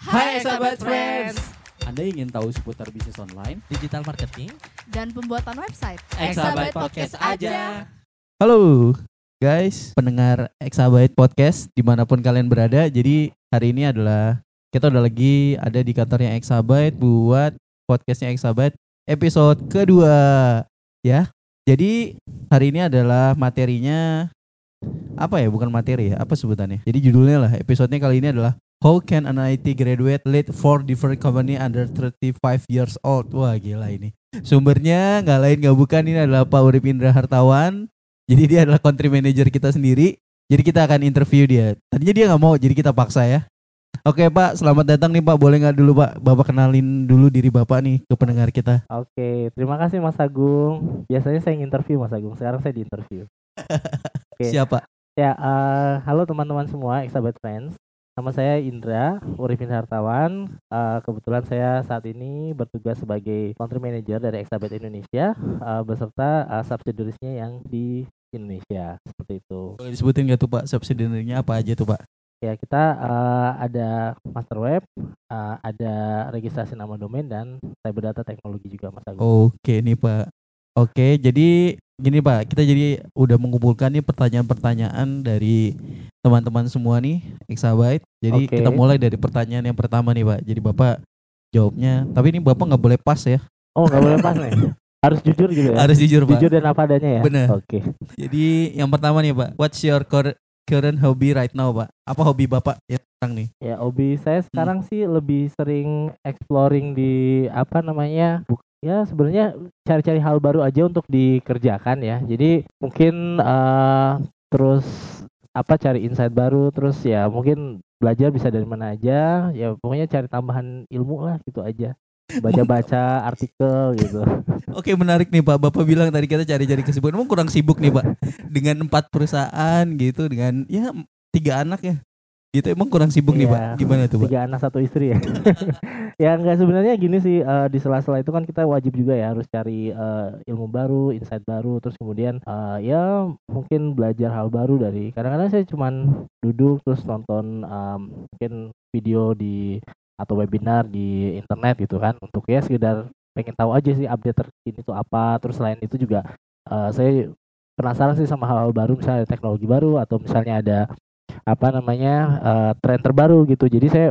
Hai sahabat friends. Anda ingin tahu seputar bisnis online? digital marketing. dan pembuatan website. Exabyte Podcast aja. Halo guys, pendengar Exabyte Podcast di mana pun kalian berada. Jadi hari ini adalah kita udah lagi ada di kantornya Exabyte buat podcastnya Exabyte episode kedua ya. Jadi hari ini adalah materinya apa ya? Bukan materi ya? Apa sebutannya? Jadi judulnya lah. Episodenya kali ini adalah How can an IT graduate lead four different company under 35 years old? Wah gila ini. Sumbernya nggak lain nggak bukan ini adalah Pak Urip Indra Hartawan. Jadi dia adalah country manager kita sendiri. Jadi kita akan interview dia. Tadinya dia nggak mau, jadi kita paksa ya. Oke Pak, selamat datang nih Pak. Boleh nggak dulu Pak, Bapak kenalin dulu diri Bapak nih ke pendengar kita. Oke, terima kasih Mas Agung. Biasanya saya interview Mas Agung, sekarang saya diinterview. Oke. Siapa? Ya, eh, halo teman-teman semua, Exabyte Friends. Nama saya Indra Urifin Hartawan. Eh, kebetulan saya saat ini bertugas sebagai country manager dari Exabyte Indonesia eh, beserta uh, subsidiaries-nya yang di Indonesia seperti itu. Boleh disebutin nggak tuh Pak subsidiary-nya apa aja tuh Pak? Ya, kita eh, ada master web, eh, ada registrasi nama domain dan cyber data teknologi juga Mas Agung. Oke nih Pak. Oke, jadi gini Pak, kita jadi udah mengumpulkan nih pertanyaan-pertanyaan dari teman-teman semua nih Exabyte. Jadi Oke. kita mulai dari pertanyaan yang pertama nih Pak. Jadi Bapak jawabnya, tapi ini Bapak nggak boleh pas ya. Oh, nggak boleh pas nih. Harus jujur gitu ya. Harus jujur Pak. Jujur dan apa adanya ya. Bener. Oke. Jadi yang pertama nih Pak, what's your cur- current hobby right now Pak? Apa hobi Bapak yang sekarang nih? Ya, hobi saya sekarang sih lebih sering exploring di apa namanya? Ya, sebenarnya cari-cari hal baru aja untuk dikerjakan ya. Jadi mungkin eh terus apa cari insight baru terus ya mungkin belajar bisa dari mana aja ya pokoknya cari tambahan ilmu lah gitu aja baca-baca artikel gitu. Oke menarik nih Pak, Bapak bilang tadi kita cari-cari kesibukan, emang kurang sibuk nih Pak? Dengan empat perusahaan gitu dengan ya tiga anak ya, gitu emang kurang sibuk nih Iya. Pak, gimana tuh Pak? tiga anak satu istri ya? Ya enggak sebenarnya gini sih eh, di sela-sela itu kan kita wajib juga ya harus cari eh, ilmu baru insight baru terus kemudian eh, ya mungkin belajar hal baru dari kadang-kadang saya cuman duduk terus nonton em, mungkin video di atau webinar di internet gitu kan untuk ya sekedar pengen tahu aja sih update terkini itu apa. Terus selain itu juga eh, saya penasaran sih sama hal-hal baru misalnya ada teknologi baru atau misalnya ada apa namanya eh, tren terbaru gitu. Jadi saya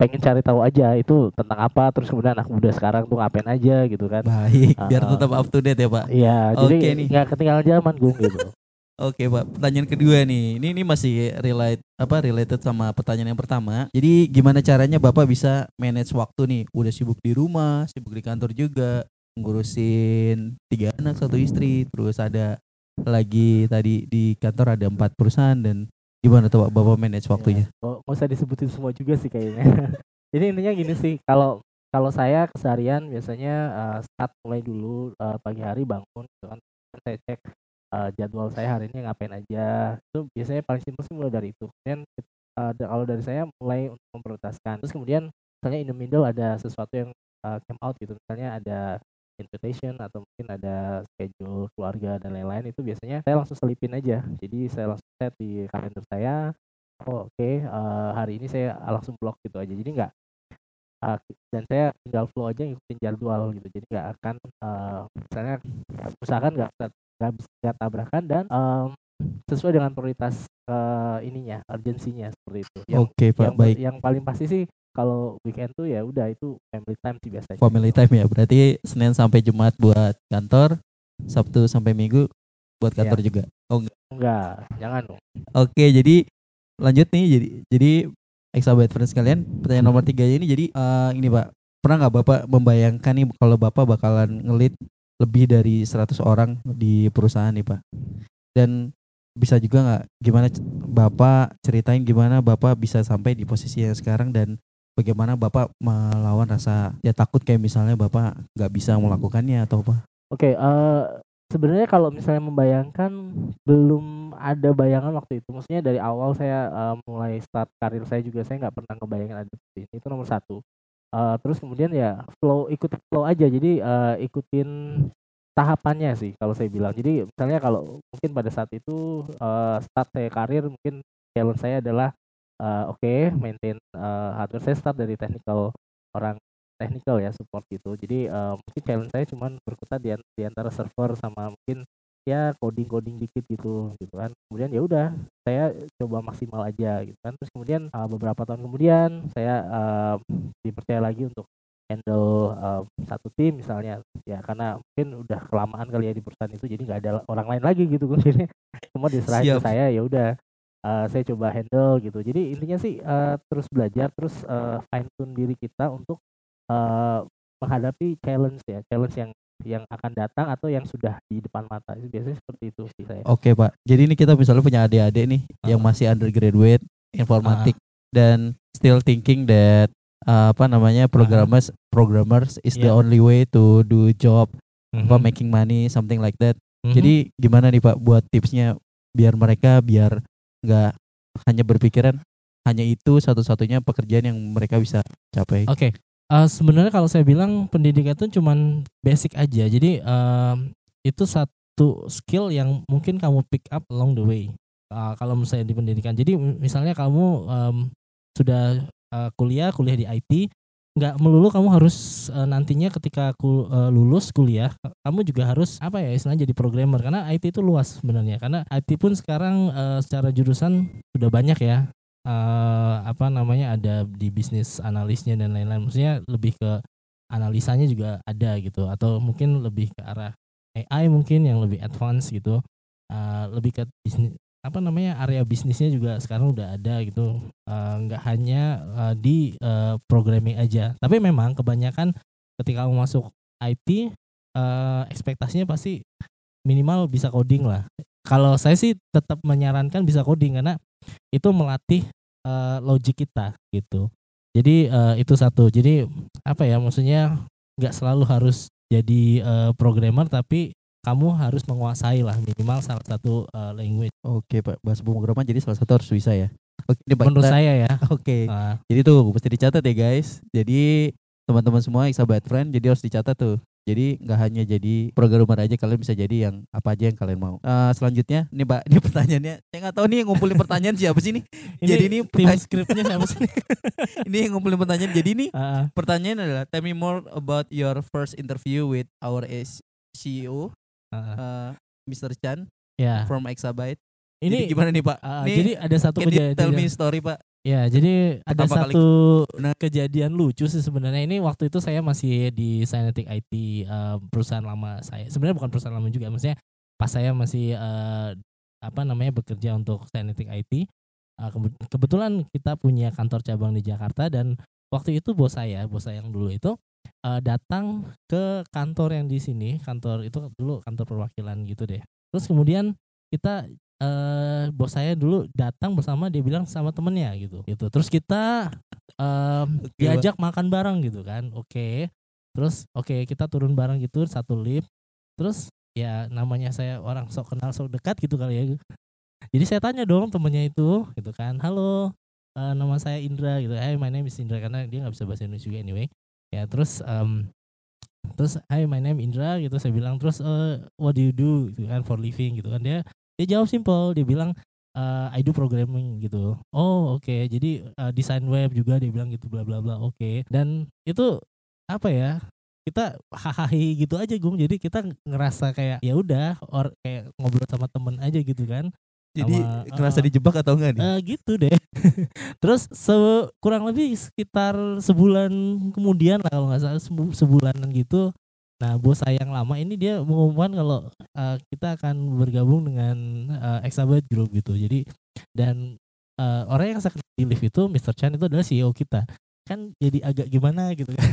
pengen cari tahu aja itu tentang apa terus kemudian anak muda sekarang tuh ngapain aja gitu kan. Baik, biar Ah. tetap up to date ya Pak. iya Oke jadi nggak ketinggalan zaman gung gitu Oke Pak, pertanyaan kedua nih, ini ini masih relate apa related sama pertanyaan yang pertama. Jadi gimana caranya Bapak bisa manage waktu nih? Udah sibuk di rumah, sibuk di kantor juga, ngurusin tiga anak satu istri, terus ada lagi tadi di kantor ada empat perusahaan dan gimana tuh Pak Bapak manage waktunya? Ya, nggak usah disebutin semua juga sih kayaknya jadi intinya gini sih kalau kalau saya keseharian biasanya eh, start mulai dulu eh, pagi hari bangun gitu kan saya cek eh, jadwal saya hari ini ngapain aja. Itu biasanya paling simpel sih mulai dari itu. Kemudian eh, da- kalau dari saya mulai untuk memprioritaskan. Terus kemudian misalnya in the middle ada sesuatu yang eh, came out gitu. Misalnya ada invitation atau mungkin ada schedule keluarga dan lain-lain itu biasanya saya langsung selipin aja. Jadi saya langsung set di kalender saya. Oh oke eh, hari ini saya langsung blok gitu aja. Jadi nggak eh, dan saya tinggal flow aja ngikutin jadwal gitu. Jadi nggak akan eh, misalnya usahakan nggak nggak bisa tabrakan dan em, sesuai dengan prioritas eh, ininya urgensinya seperti itu Oke Pak, yang, baik. yang paling pasti sih kalau weekend tuh ya udah itu family time sih biasanya Family time ya, berarti Senin sampai Jumat buat kantor, Sabtu sampai Minggu buat Iya. kantor juga. Oh enggak. enggak jangan dong Oke, jadi lanjut nih. Jadi jadi exabyte friends kalian. Pertanyaan nomor tiga ini jadi eh, ini Pak, pernah nggak Bapak membayangkan nih kalau Bapak bakalan ngelit lebih dari 100 orang di perusahaan nih Pak? Dan bisa juga nggak gimana Bapak ceritain gimana Bapak bisa sampai di posisi yang sekarang dan bagaimana Bapak melawan rasa ya takut kayak misalnya Bapak nggak bisa melakukannya atau apa? Oke, eh sebenarnya kalau misalnya membayangkan belum ada bayangan waktu itu. Maksudnya dari awal saya eh, mulai start karir saya juga saya nggak pernah ngebayangin ada seperti ini. Itu nomor satu. Eh, terus kemudian ya flow ikut flow aja. Jadi eh, ikutin tahapannya sih kalau saya bilang. Jadi misalnya kalau mungkin pada saat itu eh, start saya karir mungkin challenge saya adalah eh, oke maintain eh, hardware saya start dari technical orang technical ya support gitu jadi eh, mungkin challenge saya cuman berkutat di, di antara server sama mungkin ya coding coding dikit gitu gitu kan. Kemudian ya udah saya coba maksimal aja gitu kan. Terus kemudian eh, beberapa tahun kemudian saya eh, dipercaya lagi untuk handle eh, satu tim misalnya. Ya karena mungkin udah kelamaan kali ya di perusahaan itu jadi nggak ada orang lain lagi gitu kan. Jadi semua diserahin ke saya ya udah eh, saya coba handle gitu. Jadi intinya sih eh, terus belajar terus fine tune diri kita untuk eh, menghadapi challenge ya challenge yang yang akan datang atau yang sudah di depan mata itu biasanya seperti itu sih saya Oke pak, jadi ini kita misalnya punya adik-adik nih yang Ah. masih undergraduate informatik dan still thinking that uh, apa namanya programmers programmers is the Iya. only way to do job, apa Mhm. making money something like that. Mhm. Jadi gimana nih pak buat tipsnya biar mereka biar nggak hanya berpikiran hanya itu satu-satunya pekerjaan yang mereka bisa capai. Oke, eh, sebenarnya kalau saya bilang pendidikan itu cuman basic aja. Jadi em, itu satu skill yang mungkin kamu pick up along the way. Eh, kalau misalnya di pendidikan, jadi misalnya kamu em, sudah eh, kuliah, kuliah di IT, nggak melulu kamu harus eh, nantinya ketika ku- eh, lulus kuliah, kamu juga harus apa ya istilahnya jadi programmer karena IT itu luas sebenarnya. Karena IT pun sekarang eh, secara jurusan sudah banyak ya eh apa namanya ada di bisnis analisnya dan lain-lain. Maksudnya lebih ke analisanya juga ada gitu atau mungkin lebih ke arah AI mungkin yang lebih advance gitu. Eh, lebih ke bisnis apa namanya area bisnisnya juga sekarang udah ada gitu. Eh, nggak hanya eh, di eh, programming aja. Tapi memang kebanyakan ketika kamu masuk IT eh, ekspektasinya pasti minimal bisa coding lah. Kalau saya sih tetap menyarankan bisa coding karena itu melatih eh, logik kita gitu. Jadi eh, itu satu. Jadi apa ya maksudnya nggak selalu harus jadi eh, programmer tapi kamu harus menguasai lah minimal salah satu eh, language. Oke pak, bahasa pemrograman jadi salah satu harus bisa ya. Oke, ini Pak, Menurut kita- saya ya. Oke. Ah, Jadi tuh mesti dicatat ya guys. Jadi teman-teman semua Exabyte Friend jadi harus dicatat tuh. Jadi nggak hanya jadi programmer aja kalian bisa jadi yang apa aja yang kalian mau. Eh, selanjutnya nih Pak, ini pertanyaannya. Saya nggak tahu nih yang ngumpulin pertanyaan siapa sih nih. Jadi ini tim skripnya siapa sih? Ini yang ngumpulin pertanyaan. Jadi nih Ah, pertanyaan adalah tell me more about your first interview with our CEO ah, ah. uh, Mr. Chan ya. from Exabyte. Ini jadi gimana nih Pak? ah, Nih, jadi ada satu you tell me kejadian. story Pak? Ya, jadi ada Pertama kali satu Benar. kejadian lucu sih sebenarnya. Ini waktu itu saya masih di Synetic IT eh, perusahaan lama saya. Sebenarnya bukan perusahaan lama juga, maksudnya pas saya masih eh, apa namanya bekerja untuk Synetic IT. eh, kebe- kebetulan kita punya kantor cabang di Jakarta dan waktu itu bos saya, bos saya yang dulu itu eh, datang ke kantor yang di sini, kantor itu dulu kantor perwakilan gitu deh. Terus kemudian kita eh bos saya dulu datang bersama dia bilang sama temennya gitu. Gitu. Terus kita Oke, diajak makan bareng gitu kan. Oke. Terus oke kita turun bareng gitu satu lift. Terus ya namanya saya orang sok kenal sok dekat gitu kali ya. Jadi saya tanya dong temennya itu gitu kan. Halo eh, nama saya Indra gitu. Hey my name is Indra karena dia nggak bisa bahasa Indonesia juga anyway. Ya terus em, terus hi my name Indra gitu. Saya bilang terus eh, what do you do? Gitu kan for living gitu kan. Dia dia jawab simple dia bilang eh, I do programming gitu. Oh oke jadi eh, desain web juga dia bilang gitu bla bla bla oke. Dan itu apa ya kita hahaha gitu aja gung. Jadi kita ngerasa kayak ya udah or kayak ngobrol sama temen aja gitu kan. Jadi Sama, ngerasa uh, dijebak atau enggak nih? Eh, gitu deh. Terus se- kurang lebih sekitar sebulan kemudian lah kalau nggak salah sebu- sebulanan gitu nah bos saya yang lama ini dia mengumumkan kalau eh, kita akan bergabung dengan eh, Exabyte Group gitu jadi dan eh, orang yang saya kenal di lift itu Mr. Chan itu adalah CEO kita kan jadi agak gimana gitu kan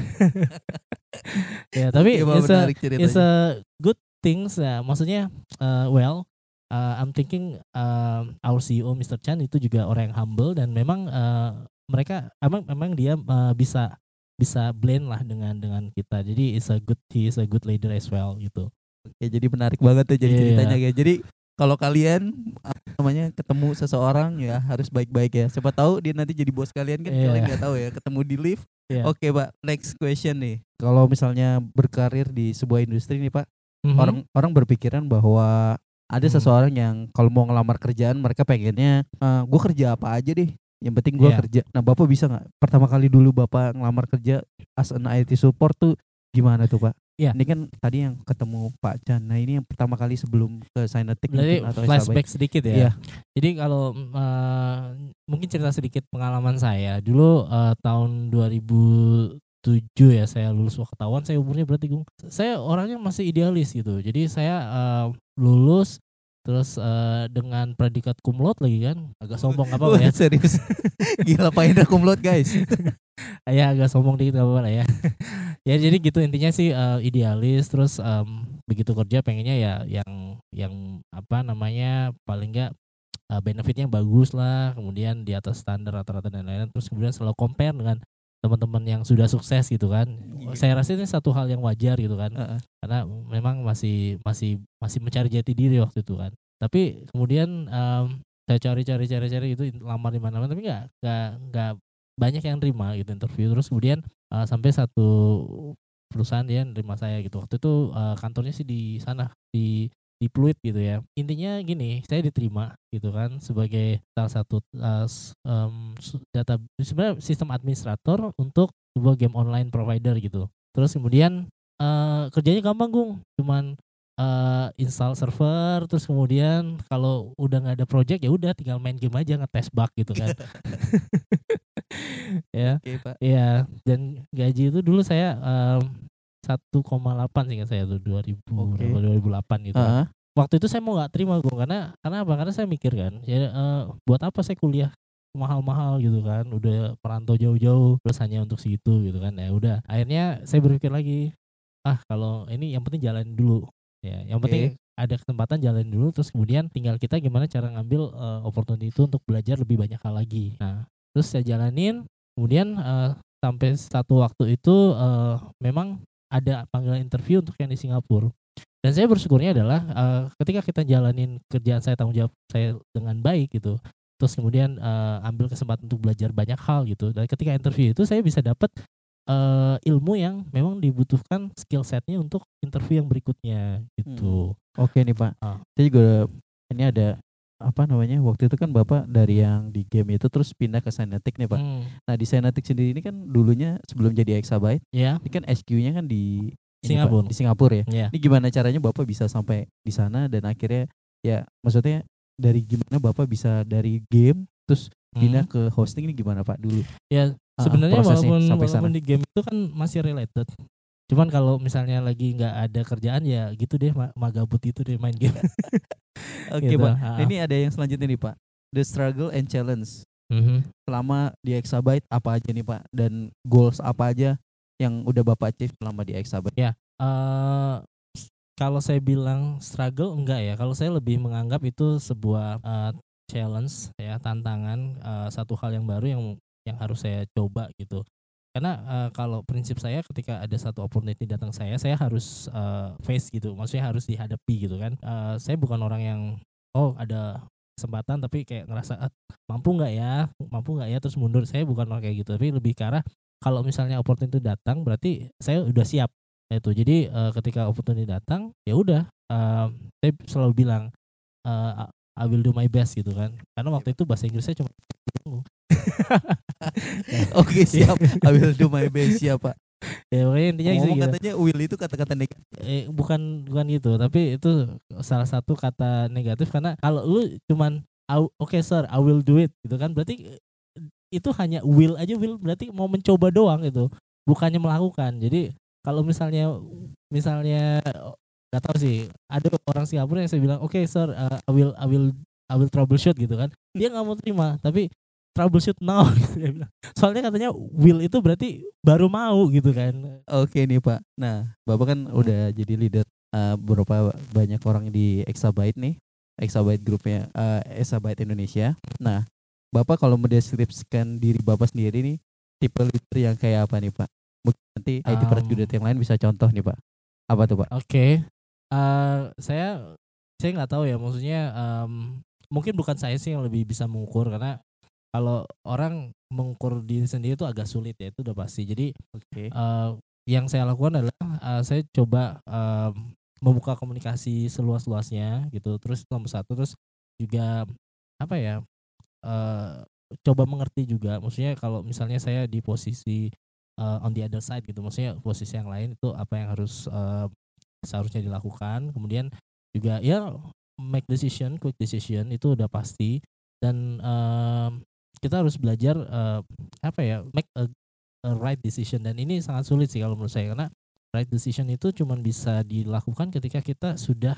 ya tapi Oke, Pak, it's a, it's a good things ya maksudnya uh, well uh, I'm thinking um, our CEO Mr. Chan itu juga orang yang humble dan memang uh, mereka emang memang dia uh, bisa bisa blend lah dengan dengan kita jadi is a good he is a good leader as well gitu Ya jadi menarik banget tuh jadi Iya. ceritanya ya. Jadi kalau kalian namanya ketemu seseorang ya harus baik-baik ya. Siapa tahu dia nanti jadi bos kalian kan Iya. kalian nggak tahu ya. Ketemu di lift. Iya. Oke pak, next question nih. Kalau misalnya berkarir di sebuah industri nih pak, Mhm. orang orang berpikiran bahwa ada Hmm. seseorang yang kalau mau ngelamar kerjaan mereka pengennya gue kerja apa aja deh yang penting gua Iya. kerja nah bapak bisa nggak pertama kali dulu bapak ngelamar kerja as an IT support tuh gimana tuh pak Iya. ini kan tadi yang ketemu Pak Chan nah ini yang pertama kali sebelum ke Berarti mungkin atau flashback sedikit ya. Iya. Jadi kalau eh, mungkin cerita sedikit pengalaman saya. Dulu eh, tahun 2007 ya saya lulus wah ketahuan saya umurnya berarti Gung. Saya orangnya masih idealis gitu. Jadi saya eh, lulus terus eh, dengan predikat laude lagi kan. Agak sombong apa Wah, ya? serius gila Pak Indra kumlot guys ya agak sombong dikit gak apa-apa lah ya. ya jadi gitu intinya sih eh, idealis terus em, begitu kerja pengennya ya yang yang apa namanya paling enggak eh, benefitnya bagus lah kemudian di atas standar rata-rata dan lain-lain terus kemudian selalu compare dengan teman-teman yang sudah sukses gitu kan. Iya. Saya rasa ini satu hal yang wajar gitu kan Heeh. karena memang masih masih masih mencari jati diri waktu itu kan. Tapi kemudian em, saya cari-cari cari-cari itu lamar di mana-mana tapi nggak nggak nggak banyak yang terima gitu interview terus kemudian eh, sampai satu perusahaan dia nerima saya gitu waktu itu eh, kantornya sih di sana di di Pluit gitu ya. Intinya gini saya diterima gitu kan sebagai salah satu em, su- data sebenarnya sistem administrator untuk sebuah game online provider gitu. Terus kemudian eh, kerjanya gampang gung. Cuman eh, install server terus kemudian kalau udah nggak ada project ya udah tinggal main game aja ngetes bug gitu kan. Ya. Oke Pak. Iya, dan gaji itu dulu saya em, 1,8 sih saya tuh 2000 Oke. berapa, 2008 gitu. kan. Heeh. Waktu itu saya mau nggak terima gue karena karena apa? Karena saya mikir kan, ya eh, buat apa saya kuliah mahal-mahal gitu kan, udah merantau jauh-jauh terus hanya untuk segitu gitu kan. Ya udah, akhirnya saya berpikir lagi, ah kalau ini yang penting jalan dulu. Ya, yang penting ada kesempatan jalan dulu terus kemudian tinggal kita gimana cara ngambil eh, opportunity itu untuk belajar lebih banyak hal lagi. Nah, terus saya jalanin kemudian eh, sampai satu waktu itu eh, memang ada panggilan interview untuk yang di Singapura dan saya bersyukurnya adalah eh, ketika kita jalanin kerjaan saya tanggung jawab saya dengan baik gitu terus kemudian eh, ambil kesempatan untuk belajar banyak hal gitu dan ketika interview itu saya bisa dapat eh, ilmu yang memang dibutuhkan skill setnya untuk interview yang berikutnya gitu Oke nih Pak. Ah. Saya juga ini ada apa namanya? Waktu itu kan Bapak dari yang di game itu terus pindah ke Synetic nih Pak. Hmm, Nah di Synetic sendiri ini kan dulunya sebelum jadi Exabyte, ya ini kan SQ-nya kan di ini, Pak, Singapura. di Singapura ya. ya Ini gimana caranya Bapak bisa sampai di sana dan akhirnya ya maksudnya dari gimana Bapak bisa dari game terus pindah Hmm. ke hosting ini gimana Pak dulu? Ya Ah, sebenarnya prosesnya walaupun walaupun di game itu kan masih related. Cuman kalau misalnya lagi nggak ada kerjaan ya gitu deh ma- magabut itu deh main game. Oke Gitu, Pak. ah. Nah, ini ada yang selanjutnya nih Pak. The struggle and challenge. Mhm. Selama di Exabyte apa aja nih Pak dan goals apa aja yang udah Bapak achieve selama di Exabyte? eh s- kalau saya bilang struggle enggak ya. Kalau saya lebih menganggap itu sebuah eh, challenge ya, tantangan eh, satu hal yang baru yang yang harus saya coba gitu. Karena eh, kalau prinsip saya ketika ada satu opportunity datang saya, saya harus eh, face gitu. Maksudnya harus dihadapi gitu kan. Eh, saya bukan orang yang oh ada kesempatan tapi kayak ngerasa "Ah, mampu nggak ya, mampu nggak ya terus mundur. Saya bukan orang kayak gitu. Tapi lebih ke arah kalau misalnya opportunity itu datang berarti saya udah siap itu jadi eh, ketika opportunity datang ya udah eh, saya selalu bilang eh, I will do my best gitu kan karena waktu itu bahasa Inggrisnya cuma Oke siap. I will do my best siap Pak. ya pokoknya intinya Ngomong gitu. katanya will itu kata-kata negatif. Eh, bukan bukan gitu tapi itu salah satu kata negatif karena kalau lu cuman "I- oke sir I will do it gitu kan berarti eh, itu hanya will aja will berarti mau mencoba doang gitu bukannya melakukan jadi kalau misalnya misalnya nggak tahu sih ada orang Singapura yang saya bilang oke sir uh, I will I will I will troubleshoot gitu kan dia nggak mau terima tapi troubleshoot now gitu dia bilang soalnya katanya will itu berarti baru mau gitu kan Oke nih Pak. Nah, Bapak kan udah jadi leader eh, beberapa banyak orang di Exabyte nih. Exabyte grupnya eh, Exabyte Indonesia. Nah, Bapak kalau mendeskripsikan diri Bapak sendiri nih tipe leader yang kayak apa nih Pak? Mungkin nanti IT Um, prajurit yang lain bisa contoh nih Pak. Apa tuh Pak? Oke, eh saya saya nggak tahu ya, maksudnya em, mungkin bukan saya sih yang lebih bisa mengukur karena kalau orang mengukur diri sendiri itu agak sulit ya itu udah pasti. Jadi Oke. eh, yang saya lakukan adalah eh, saya coba em, membuka komunikasi seluas-luasnya gitu. Terus nomor satu terus juga apa ya? eh coba mengerti juga maksudnya kalau misalnya saya di posisi uh, on the other side gitu maksudnya posisi yang lain itu apa yang harus uh, seharusnya dilakukan kemudian juga ya make decision quick decision itu udah pasti dan uh, kita harus belajar uh, apa ya make a, a right decision dan ini sangat sulit sih kalau menurut saya karena right decision itu cuma bisa dilakukan ketika kita sudah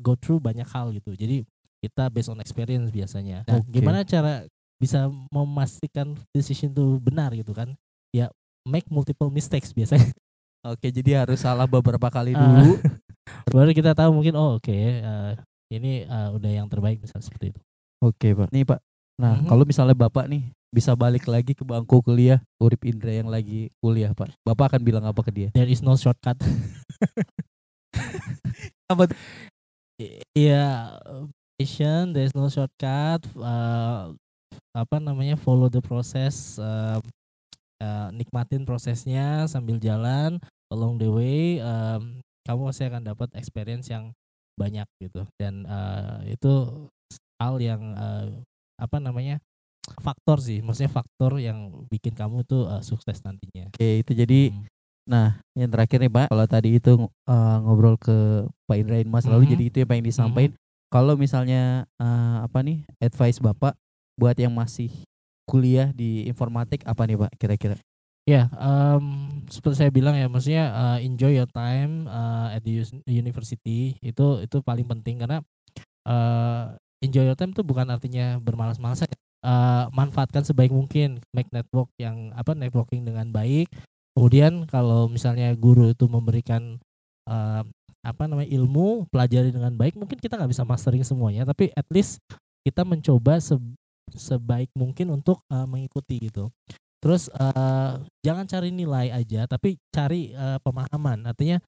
go through banyak hal gitu jadi kita based on experience biasanya nah Oke. gimana cara bisa memastikan decision itu benar gitu kan ya make multiple mistakes biasanya Oke, jadi harus salah beberapa kali Ah. dulu. baru kita tahu mungkin oh oke eh, ini eh, udah yang terbaik misalnya seperti itu Oke, Pak. Nih, Pak. Nah, Mhm. kalau misalnya Bapak nih bisa balik lagi ke bangku kuliah, Urip Indra yang lagi kuliah, Pak. Bapak akan bilang apa ke dia? there is no shortcut Apa tuh? Iya, patient, there is no shortcut. uh, apa namanya follow the process, uh, uh, nikmatin prosesnya sambil jalan along the way. um, kamu pasti akan dapat experience yang banyak gitu. Dan uh, itu hal yang uh, apa namanya faktor sih, maksudnya faktor yang bikin kamu tuh uh, sukses nantinya. Oke, itu jadi Hmm. nah, yang terakhir nih, Pak. Kalau tadi itu uh, ngobrol ke Pak Indra Mas lalu Mhm. jadi itu yang pengen disampaikan. Kalau misalnya uh, apa nih advice Bapak buat yang masih kuliah di informatik apa nih, Pak? Kira-kira? Ya, em, seperti saya bilang ya, maksudnya uh, enjoy your time uh, at the university itu itu paling penting karena uh, enjoy your time itu bukan artinya bermalas-malasan. Uh, manfaatkan sebaik mungkin, make network yang apa networking dengan baik. Kemudian kalau misalnya guru itu memberikan uh, apa namanya ilmu, pelajari dengan baik, mungkin kita nggak bisa mastering semuanya, tapi at least kita mencoba se- sebaik mungkin untuk uh, mengikuti gitu. Terus eh, jangan cari nilai aja, tapi cari eh, pemahaman. Artinya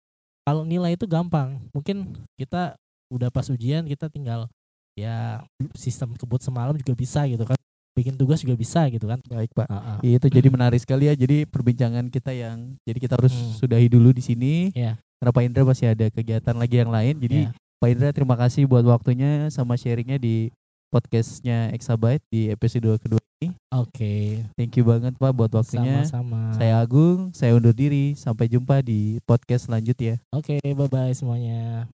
kalau nilai itu gampang, mungkin kita udah pas ujian kita tinggal ya sistem kebut semalam juga bisa gitu kan, bikin tugas juga bisa gitu kan. Baik, Pak. Ah, ah. Itu jadi menarik sekali ya. Jadi perbincangan kita yang jadi kita harus Hmm. sudahi dulu di sini. Iya. Karena Pak Indra masih ada kegiatan lagi yang lain. Jadi Iya. Pak Indra terima kasih buat waktunya sama sharingnya di podcastnya Exabyte di episode kedua ini. Oke, Thank you banget Pak buat waktunya. sama-sama. Saya Agung, saya undur diri. Sampai jumpa di podcast selanjutnya. Oke, bye bye semuanya.